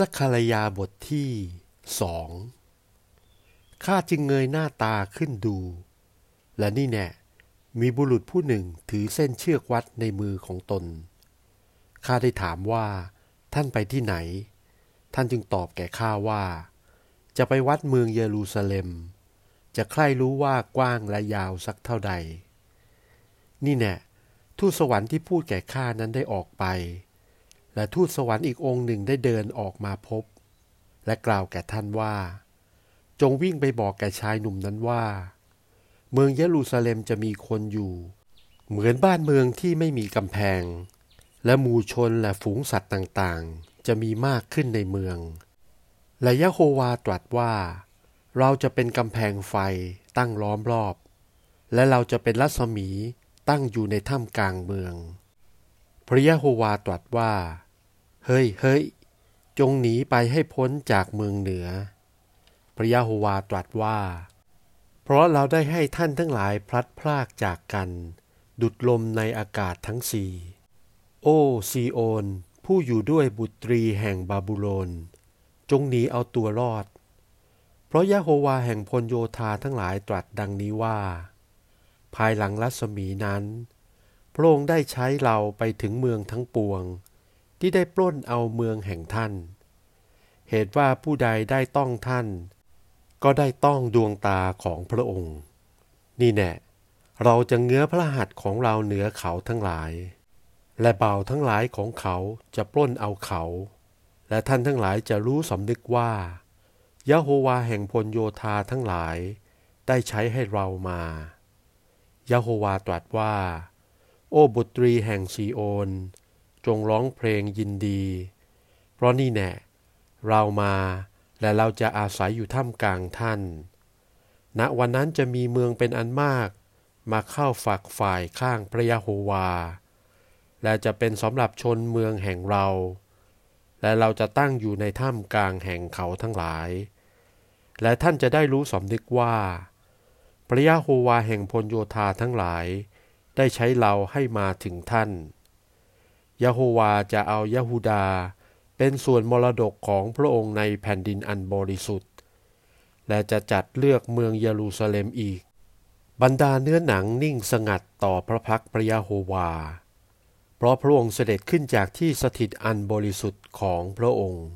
สักคารยาบทที่สองข้าจึงเงยหน้าตาขึ้นดู และนี่แน่มีบุรุษผู้หนึ่งถือเส้นเชือกวัดในมือของตน ข้าได้ถามว่า ท่านไปที่ไหน ท่านจึงตอบแก่ข้าว่า จะไปวัดเมืองเยรูซาเล็ม จะใคร่รู้ว่ากว้างและยาวสักเท่าใด นี่แน่ทูตสวรรค์ที่พูดแก่ข้านั้นได้ออกไป และทูตสวรรค์อีกองค์หนึ่งได้เดินออกมาพบ และกล่าวแก่ท่านว่า จงวิ่งไปบอกแก่ชายหนุ่มนั้นว่า เมืองเยรูซาเล็มจะมีคนอยู่ เหมือนบ้านเมืองที่ไม่มีกำแพง และหมู่ชนและฝูงสัตว์ต่างๆ จะมีมากขึ้นในเมือง และยะโฮวาตรัสว่า เราจะเป็นกำแพงไฟตั้งล้อมรอบ และเราจะเป็นรัศมีตั้งอยู่ในถ้ำกลางเมือง พระยะโฮวาตรัสว่า เฮ้ยเฮ้ยจงหนีไปให้พ้นจากเมืองเหนือ พระยะโฮวาตรัสว่า เพราะเราได้ให้ท่านทั้งหลายพลัดพรากจากกัน ดุดลมในอากาศทั้งสี่โอ้ซีโอน ผู้อยู่ด้วยบุตรีแห่งบาบูโลน จงหนีเอาตัวรอด เพราะยะโฮวาแห่งพลโยธาทั้งหลายตรัสดังนี้ว่า ภายหลังรัศมีนั้น พระองค์ได้ใช้เราไปถึงเมืองทั้งปวง ที่ได้ปล้นเอาเมืองแห่งท่าน เหตุว่าผู้ใดได้ต้องท่าน ก็ได้ต้องดวงตาของพระองค์ นี่แน่เราจะเงื้อพระหัตถ์ของเราเหนือเขาทั้งหลาย และเบาทั้งหลายของเขาจะปล้นเอาเขา และท่านทั้งหลายจะรู้สำนึกว่ายะโฮวาแห่งพลโยธาทั้งหลาย ได้ใช้ให้เรามายะโฮวาตรัสว่า โอ้บุตรีแห่งซีโอน จงร้องเพลงยินดี เพราะนี่แน่เรามาและเราจะอาศัยอยู่ท่ามกลางท่าน ณ วันนั้นจะมีเมืองเป็นอันมาก มาเข้าฝักฝ่ายข้างพระยะโฮวา และจะเป็นสำหรับชนเมืองแห่งเรา และเราจะตั้งอยู่ในถ้ำกลางแห่งเขาทั้งหลาย และท่านจะได้รู้สำนึกว่า พระยะโฮวาแห่งพลโยธาทั้งหลาย ได้ใช้เราให้มาถึงท่าน ยะโฮวาจะเอายะฮูดา เป็นส่วนมรดกของพระองค์ในแผ่นดินอันบริสุทธิ์ และจะจัดเลือกเมืองเยรูซาเล็มอีก บรรดาเนื้อหนังนิ่งสงัดต่อพระพักพระยะโฮวา เพราะพระองค์เสด็จขึ้นจากที่สถิตอันบริสุทธิ์ของพระองค์